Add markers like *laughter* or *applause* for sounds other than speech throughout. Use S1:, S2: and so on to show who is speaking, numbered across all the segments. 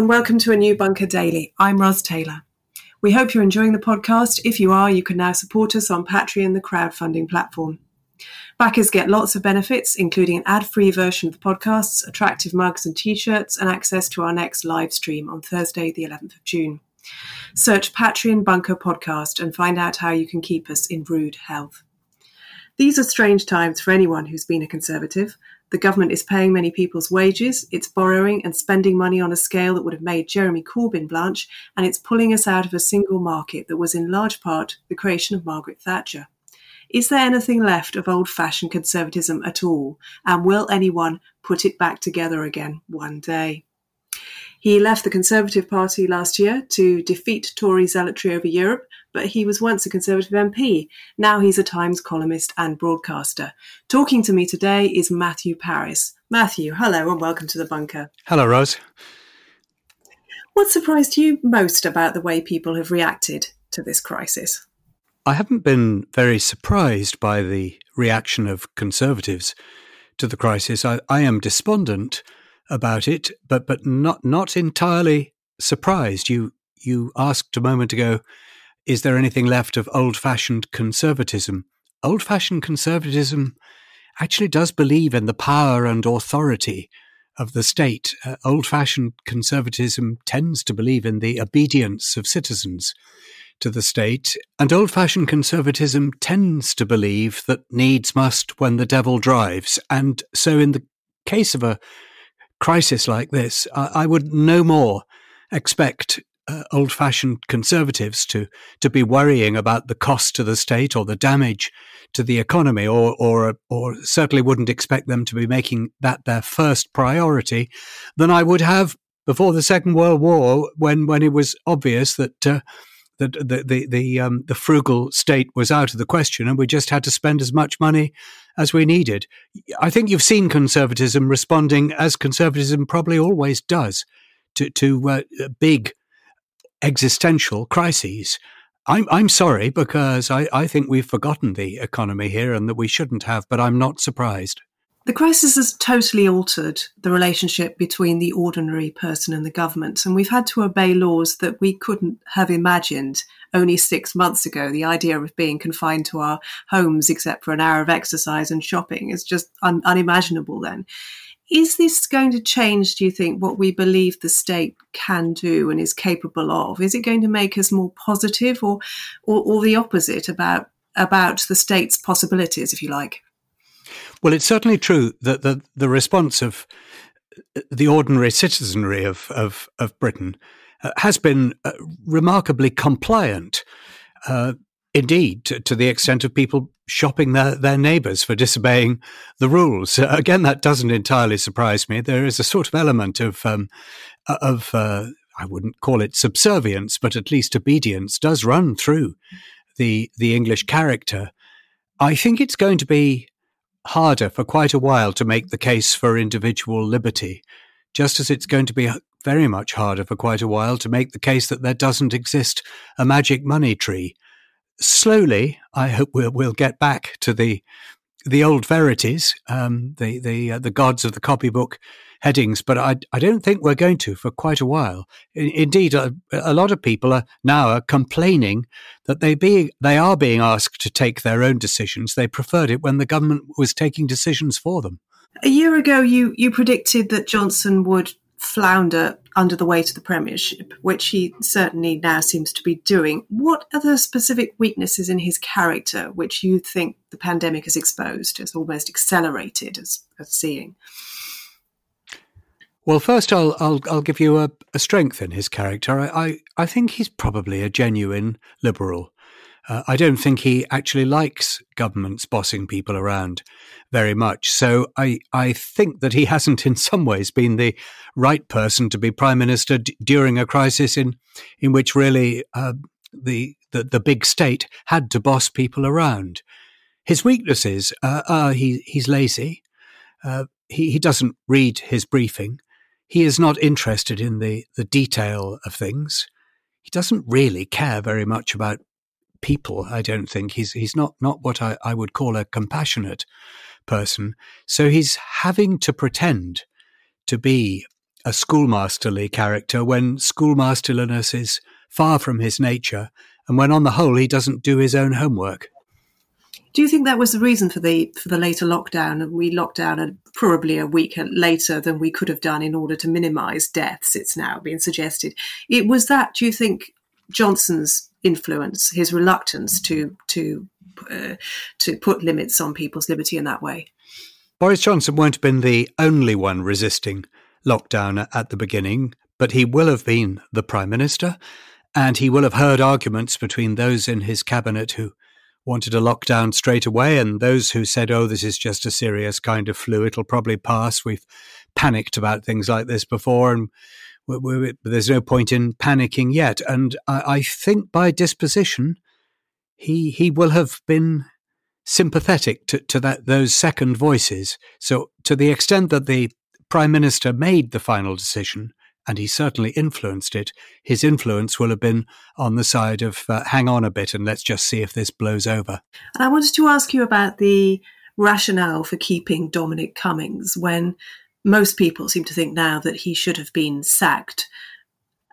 S1: and welcome to a new Bunker Daily. I'm Ros Taylor. We hope you're enjoying the podcast. If you are, you can now support us on Patreon, the crowdfunding platform. Backers get lots of benefits, including an ad free version of the podcasts, attractive mugs and t shirts, and access to our next live stream on Thursday, the 11th of June. Search Patreon Bunker Podcast and find out how you can keep us in rude health. These are strange times for anyone who's been a Conservative. The government is paying many people's wages, it's borrowing and spending money on a scale that would have made Jeremy Corbyn blanch, and it's pulling us out of a single market that was in large part the creation of Margaret Thatcher. Is there anything left of old fashioned conservatism at all? And will anyone put it back together again one day? He left the Conservative Party last year to defeat Tory zealotry over Europe, but he was once a Conservative MP. Now he's a Times columnist and broadcaster. Talking to me today is Matthew Parris. Matthew, hello and welcome to the bunker.
S2: Hello, Ros.
S1: What surprised you most about the way people have reacted to this crisis?
S2: I haven't been very surprised by the reaction of Conservatives to the crisis. I, I am despondent about it, but but not not entirely surprised. You you asked a moment ago, is there anything left of old fashioned conservatism? Old fashioned conservatism actually does believe in the power and authority of the state. Uh, old fashioned conservatism tends to believe in the obedience of citizens to the state, and old fashioned conservatism tends to believe that needs must when the devil drives. And so, in the case of a crisis like this, I, I would no more expect uh, old fashioned conservatives to, to be worrying about the cost to the state or the damage to the economy, or, or, or certainly wouldn't expect them to be making that their first priority than I would have before the Second World War when, when it was obvious that. Uh, that the the the, um, the frugal state was out of the question, and we just had to spend as much money as we needed. I think you've seen conservatism responding as conservatism probably always does to to uh, big existential crises. I'm I'm sorry because I, I think we've forgotten the economy here and that we shouldn't have, but I'm not surprised.
S1: The crisis has totally altered the relationship between the ordinary person and the government, and we've had to obey laws that we couldn't have imagined only six months ago. The idea of being confined to our homes except for an hour of exercise and shopping is just un- unimaginable then. Is this going to change, do you think, what we believe the state can do and is capable of? Is it going to make us more positive or, or, or the opposite about, about the state's possibilities, if you like?
S2: Well, it's certainly true that the, the response of uh, the ordinary citizenry of, of, of Britain uh, has been uh, remarkably compliant. Uh, indeed, to, to, the extent of people shopping their, their neighbours for disobeying the rules. Uh, again, that doesn't entirely surprise me. There is a sort of element of, um, of uh, I wouldn't call it subservience, but at least obedience does run through the the English character. I think it's going to be harder for quite a while to make the case for individual liberty, just as it's going to be very much harder for quite a while to make the case that there doesn't exist a magic money tree. Slowly, I hope we'll, we'll get back to the the old verities, um, the the uh, the gods of the copybook headings, but I, I don't think we're going to for quite a while. indeed, a, a, lot of people are now are complaining that they be they are being asked to take their own decisions. They preferred it when the government was taking decisions for them.
S1: A year ago, you you predicted that Johnson would flounder under the weight of the Premiership, which he certainly now seems to be doing. What are the specific weaknesses in his character which you think the pandemic has exposed, has almost accelerated as, as seeing?
S2: Well, first, I'll I'll, I'll give you a, a strength in his character. I, I, I think he's probably a genuine liberal. Uh, I don't think he actually likes governments bossing people around very much. So I I think that he hasn't, in some ways, been the right person to be prime minister d- during a crisis in in which really uh, the, the the big state had to boss people around. His weaknesses uh, are he he's lazy. Uh, he he doesn't read his briefing he is not interested in the, the detail of things. He doesn't really care very much about people, I don't think. He's, he's not, not what I, I would call a compassionate person. So he's having to pretend to be a schoolmasterly character when schoolmasterliness is far from his nature and when on the whole he doesn't do his own homework.
S1: Do you think that was the reason for the for the later lockdown? And we locked down a, probably a week later than we could have done in order to minimise deaths. It's now being suggested. It was that. Do you think Johnson's influence, his reluctance to to uh, to put limits on people's liberty in that way?
S2: Boris Johnson won't have been the only one resisting lockdown at the beginning, but he will have been the prime minister, and he will have heard arguments between those in his cabinet who wanted a lockdown straight away, and those who said, oh, this is just a serious kind of flu, it'll probably pass. We've panicked about things like this before, and we there's no point in panicking yet. And I, I think by disposition, he he will have been sympathetic to, to that those second voices. So to the extent that the prime minister made the final decision, and he certainly influenced it, his influence will have been on the side of uh, hang on a bit and let's just see if this blows over.
S1: And I wanted to ask you about the rationale for keeping Dominic Cummings when most people seem to think now that he should have been sacked.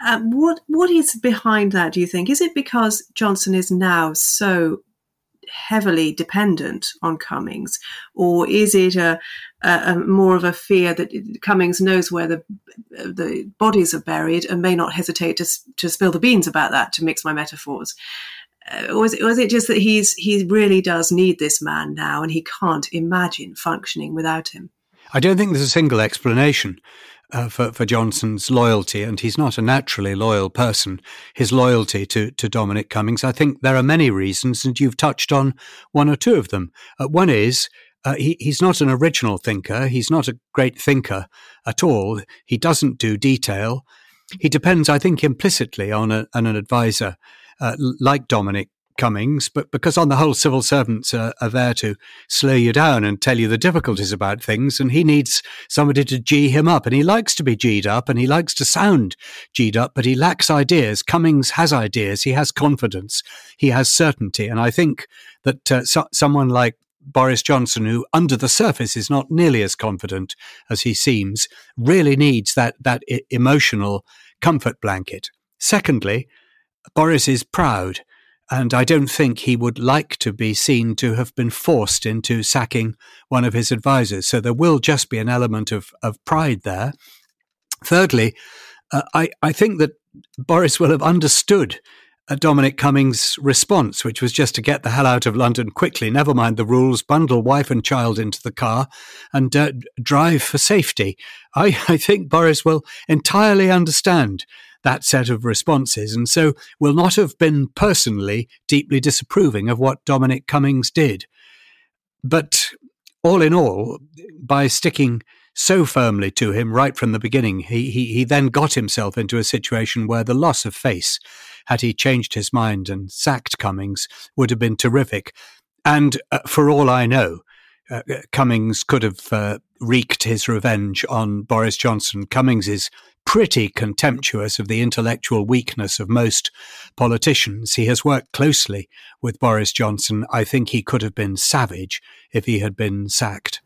S1: Uh, what what is behind that? Do you think is it because Johnson is now so heavily dependent on Cummings, or is it a, a, a, more of a fear that Cummings knows where the the bodies are buried and may not hesitate to to spill the beans about that? To mix my metaphors, uh, or, is it, or is it just that he's he really does need this man now, and he can't imagine functioning without him?
S2: I don't think there's a single explanation uh, for, for Johnson's loyalty, and he's not a naturally loyal person, his loyalty to, to Dominic Cummings. I think there are many reasons, and you've touched on one or two of them. Uh, one is uh, he, he's not an original thinker, he's not a great thinker at all. He doesn't do detail. He depends, I think, implicitly on, a, an advisor uh, like Dominic Cummings, but because on the whole, civil servants are, are, there to slow you down and tell you the difficulties about things, and he needs somebody to G him up, and he likes to be G'd up, and he likes to sound G'd up, but he lacks ideas. Cummings has ideas, he has confidence, he has certainty, and I think that uh, so- someone like Boris Johnson, who under the surface is not nearly as confident as he seems, really needs that that I- emotional comfort blanket. Secondly, Boris is proud. And I don't think he would like to be seen to have been forced into sacking one of his advisors. So there will just be an element of, of pride there. Thirdly, uh, I, I think that Boris will have understood uh, Dominic Cummings' response, which was just to get the hell out of London quickly, never mind the rules, bundle wife and child into the car, and uh, drive for safety. I, I think Boris will entirely understand that set of responses, and so will not have been personally deeply disapproving of what Dominic Cummings did. But all in all, by sticking so firmly to him right from the beginning, he, he, he then got himself into a situation where the loss of face, had he changed his mind and sacked Cummings, would have been terrific. And uh, for all I know, uh, Cummings could have uh, wreaked his revenge on Boris Johnson. Cummings is pretty contemptuous of the intellectual weakness of most politicians. He has worked closely with Boris Johnson. I think he could have been savage if he had been sacked.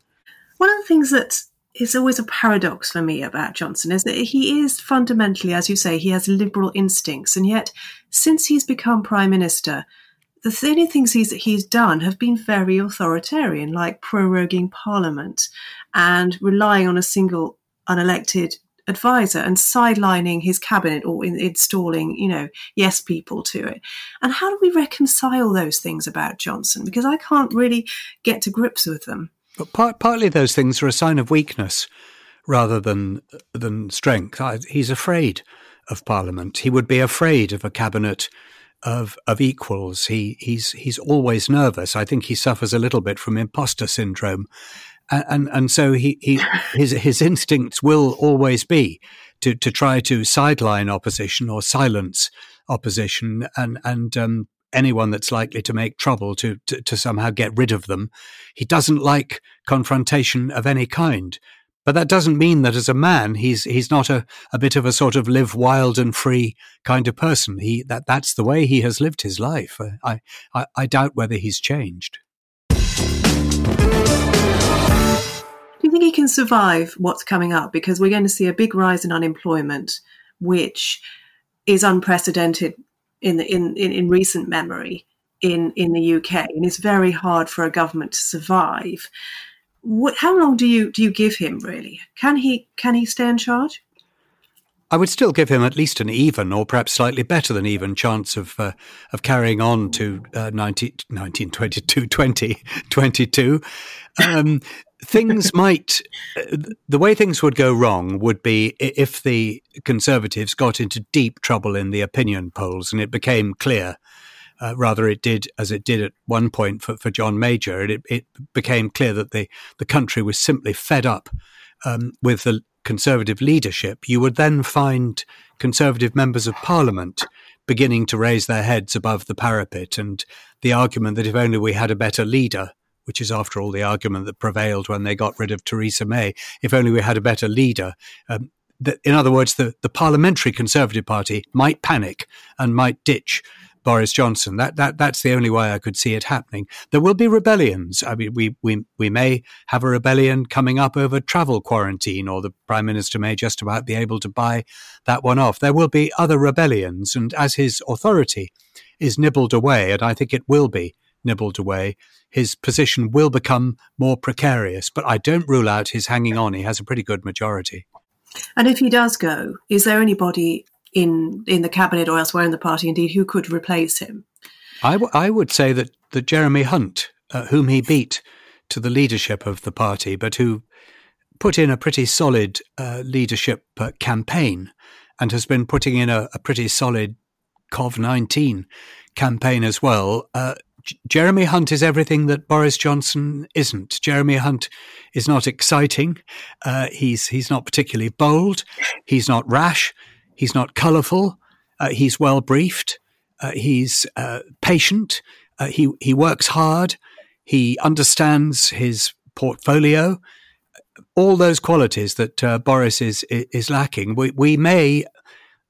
S1: One of the things that is always a paradox for me about Johnson is that he is fundamentally, as you say, he has liberal instincts, and yet since he's become prime minister, the only things he's he's done have been very authoritarian, like proroguing parliament and relying on a single unelected advisor and sidelining his cabinet or in, installing, you know, yes people to it. And how do we reconcile those things about Johnson? Because I can't really get to grips with them.
S2: But part, partly those things are a sign of weakness rather than than strength. He's afraid of Parliament. He would be afraid of a cabinet of of equals. He he's he's always nervous. I think he suffers a little bit from imposter syndrome, and and, and so he, he *laughs* his his instincts will always be to to try to sideline opposition or silence opposition and and um, anyone that's likely to make trouble to, to, to somehow get rid of them. He doesn't like confrontation of any kind. But that doesn't mean that as a man he's he's not a, a bit of a sort of live wild and free kind of person. He that that's the way he has lived his life. I I, I doubt whether he's changed.
S1: Think he can survive what's coming up? Because we're going to see a big rise in unemployment, which is unprecedented in, the, in, in, in recent memory in, in the UK, and it's very hard for a government to survive. What, how long do you do you give him? Really, can he can he stay in charge?
S2: I would still give him at least an even, or perhaps slightly better than even, chance of uh, of carrying on to uh, 19, 1922, 2022. Um, things *laughs* might, uh, the way things would go wrong would be if the Conservatives got into deep trouble in the opinion polls and it became clear. Uh, rather, it did as it did at one point for, for John Major. It, it became clear that the, the country was simply fed up um, with the Conservative leadership, you would then find Conservative members of Parliament beginning to raise their heads above the parapet. And the argument that if only we had a better leader, which is after all the argument that prevailed when they got rid of Theresa May, if only we had a better leader. Um, in other words, the, the Parliamentary Conservative Party might panic and might ditch Boris Johnson. That that that's the only way I could see it happening. There will be rebellions. I mean, we we we may have a rebellion coming up over travel quarantine, or the prime minister may just about be able to buy that one off. There will be other rebellions, and as his authority is nibbled away, and I think it will be nibbled away, his position will become more precarious. But I don't rule out his hanging on. He has a pretty good majority.
S1: And if he does go, is there anybody in in the cabinet or elsewhere in the party, indeed, who could replace him?
S2: I, w- I would say that, that Jeremy Hunt, uh, whom he beat to the leadership of the party, but who put in a pretty solid uh, leadership uh, campaign and has been putting in a, a pretty solid COV 19 campaign as well. Uh, Jeremy Hunt is everything that Boris Johnson isn't. Jeremy Hunt is not exciting. Uh, he's he's not particularly bold. He's not rash. He's not colourful. Uh, he's well briefed. Uh, he's uh, patient. Uh, he he works hard. He understands his portfolio. All those qualities that uh, Boris is is lacking. We we may,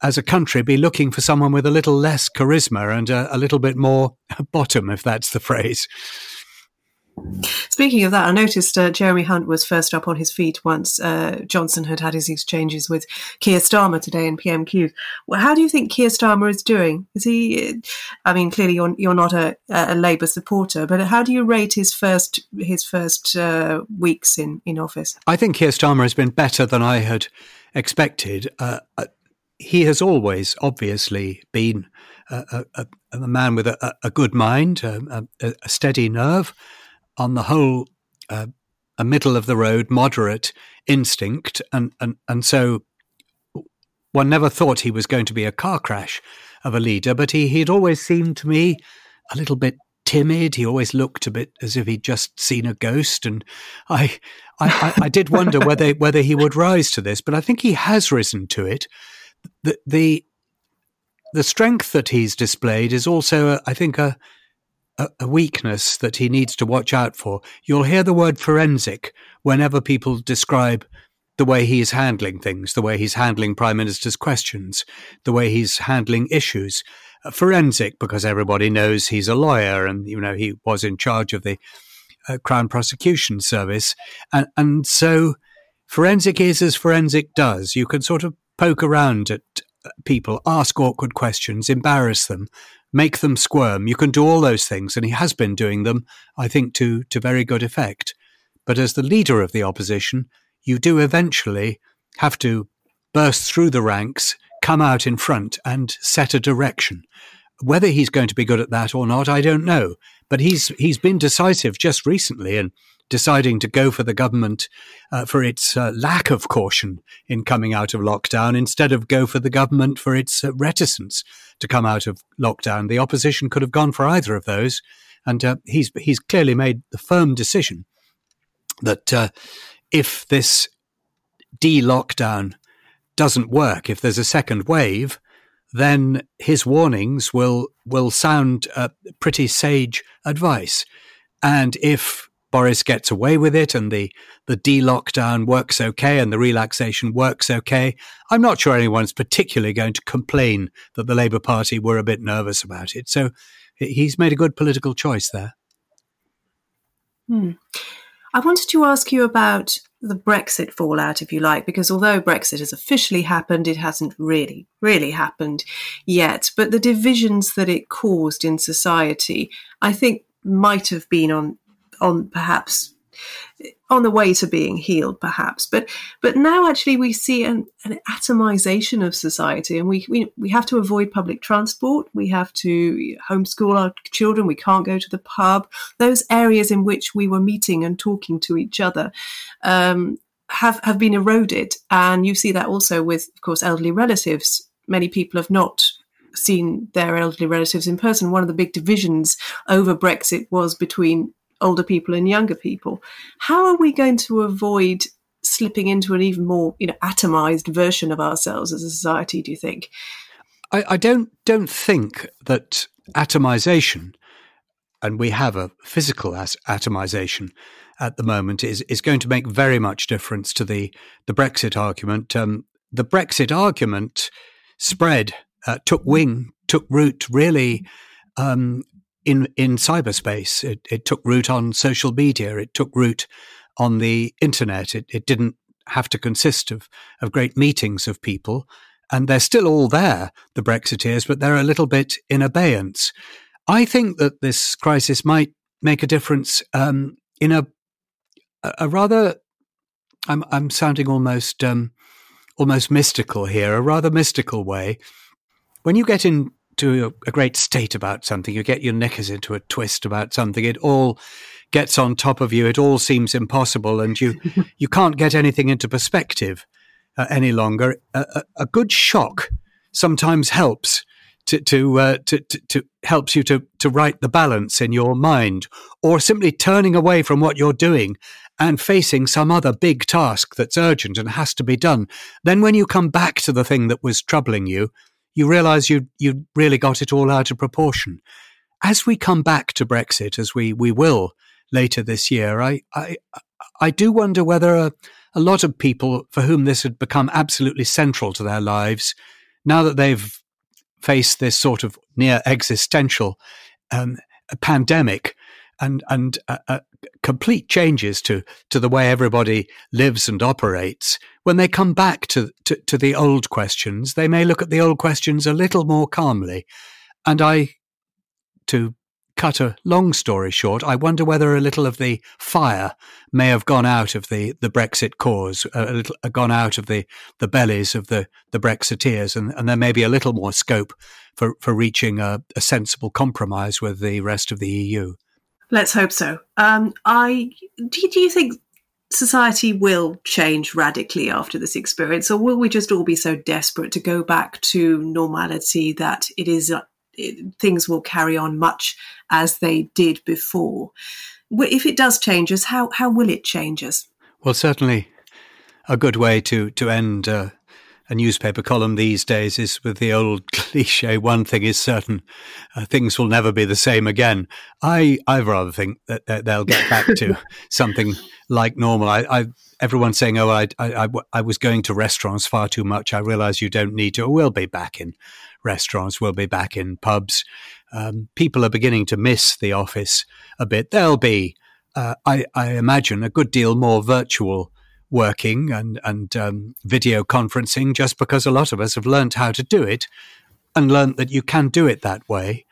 S2: as a country, be looking for someone with a little less charisma and a, a little bit more *laughs* bottom, if that's the phrase.
S1: Speaking of that, I noticed uh, Jeremy Hunt was first up on his feet once uh, Johnson had had his exchanges with Keir Starmer today in PMQ. Well, how do you think Keir Starmer is doing? Is he? I mean, clearly you're you're not a, a Labour supporter, but how do you rate his first his first uh, weeks in in office?
S2: I think Keir Starmer has been better than I had expected. Uh, uh, he has always, obviously, been a, a, a man with a, good mind, a, a steady nerve on the whole, uh, a middle of the road, moderate instinct, and and and so one never thought he was going to be a car crash of a leader, but he he'd always seemed to me a little bit timid. He always looked a bit as if he'd just seen a ghost, and I I, I, I did wonder *laughs* whether whether he would rise to this, but I think he has risen to it. The the the strength that he's displayed is also, I think, a a, weakness that he needs to watch out for. You'll hear the word forensic whenever people describe the way he is handling things, the way he's handling prime minister's questions, the way he's handling issues. Uh, forensic, because everybody knows he's a lawyer and, you know, he was in charge of the uh, Crown Prosecution Service. And, and so forensic is as forensic does. You can sort of poke around at uh, people, ask awkward questions, embarrass them, make them squirm. You can do all those things, and he has been doing them, I think, to, to very good effect. But as the leader of the opposition, you do eventually have to burst through the ranks, come out in front, and set a direction. Whether he's going to be good at that or not, I don't know. But he's he's been decisive just recently, and deciding to go for the government uh, for its uh, lack of caution in coming out of lockdown instead of go for the government for its uh, reticence to come out of lockdown. The opposition could have gone for either of those, and uh, he's he's clearly made the firm decision that uh, if this de-lockdown doesn't work, if there's a second wave, then his warnings will will sound uh, pretty sage advice. And if Boris gets away with it and the, the de-lockdown works okay and the relaxation works okay, I'm not sure anyone's particularly going to complain that the Labour Party were a bit nervous about it. So he's made a good political choice there.
S1: Hmm. I wanted to ask you about the Brexit fallout, if you like, because although Brexit has officially happened, it hasn't really, really happened yet. But the divisions that it caused in society, I think, might have been on on perhaps on the way to being healed, perhaps. But but now actually we see an, an atomization of society, and we, we we have to avoid public transport. We have to homeschool our children. We can't go to the pub. Those areas in which we were meeting and talking to each other. Um, have, have been eroded, and you see that also with, of course, elderly relatives. Many people have not seen their elderly relatives in person. One of the big divisions over Brexit was between older people and younger people. How are we going to avoid slipping into an even more, you know, atomized version of ourselves as a society? Do you think?
S2: I, I don't don't think that atomization, and we have a physical as- atomization at the moment, is is going to make very much difference to the the Brexit argument. Um, the Brexit argument spread, uh, took wing, took root really um, in in cyberspace. It, it took root on social media. It took root on the internet. It, it didn't have to consist of of great meetings of people, and they're still all there, the Brexiteers, but they're a little bit in abeyance. I think that this crisis might make a difference um, in a a rather. I'm I'm sounding almost um, almost mystical here, a rather mystical way. When you get in to a, great state about something, you get your knickers into a twist about something, it all gets on top of you. It all seems impossible, and you *laughs* you can't get anything into perspective uh, any longer. A, a, a, good shock sometimes helps to to, uh, to, to to helps you to to right the balance in your mind, or simply turning away from what you're doing and facing some other big task that's urgent and has to be done. Then, when you come back to the thing that was troubling you, you realize you you really got it all out of proportion. As we come back to Brexit, as we we will later this year, I I I do wonder whether a, a lot of people for whom this had become absolutely central to their lives, now that they've faced this sort of near existential um, pandemic, and and uh, uh, complete changes to to the way everybody lives and operates. When they come back to, to, to the old questions, they may look at the old questions a little more calmly. And I, to cut a long story short, I wonder whether a little of the fire may have gone out of the, the Brexit cause, a little uh, gone out of the, the bellies of the, the Brexiteers, and, and there may be a little more scope for, for reaching a, a sensible compromise with the rest of the EU.
S1: Let's hope so. Um, I do. Do you think society will change radically after this experience, or will we just all be so desperate to go back to normality that it is uh, it, things will carry on much as they did before? If it does change us, how how will it change us?
S2: Well, certainly, a good way to to end uh, a newspaper column these days is with the old *laughs* cliche one thing is certain uh, things will never be the same again. I i rather think that, that they'll get back to *laughs* something like normal. I, I everyone's saying oh I, I, I was going to restaurants far too much. I realize you don't need to. We'll be back in restaurants. We'll be back in pubs. Um, people are beginning to miss the office a bit. There'll be uh, I, I imagine a good deal more virtual working and and um, video conferencing just because a lot of us have learned how to do it and learned that you can do it that way.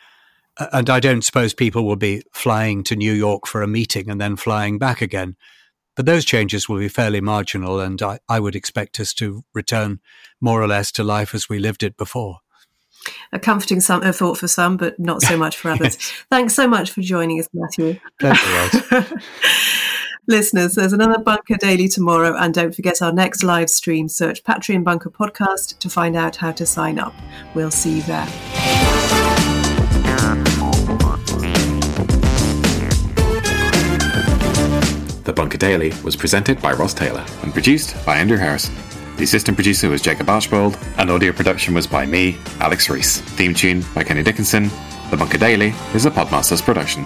S2: And I don't suppose people will be flying to New York for a meeting and then flying back again. But those changes will be fairly marginal, and I, I would expect us to return more or less to life as we lived it before.
S1: A comforting some, a thought for some, but not so much for *laughs* others. yes. Thanks so much for joining us, Matthew. *laughs* Listeners, there's another Bunker Daily tomorrow, and don't forget our next live stream. Search Patreon Bunker Podcast to find out how to sign up. We'll see you there.
S3: The Bunker Daily was presented by Ros Taylor and produced by Andrew Harrison. The assistant producer was Jacob Archbold, and audio production was by me, Alex Rees. Theme tune by Kenny Dickinson. The Bunker Daily is a Podmasters production.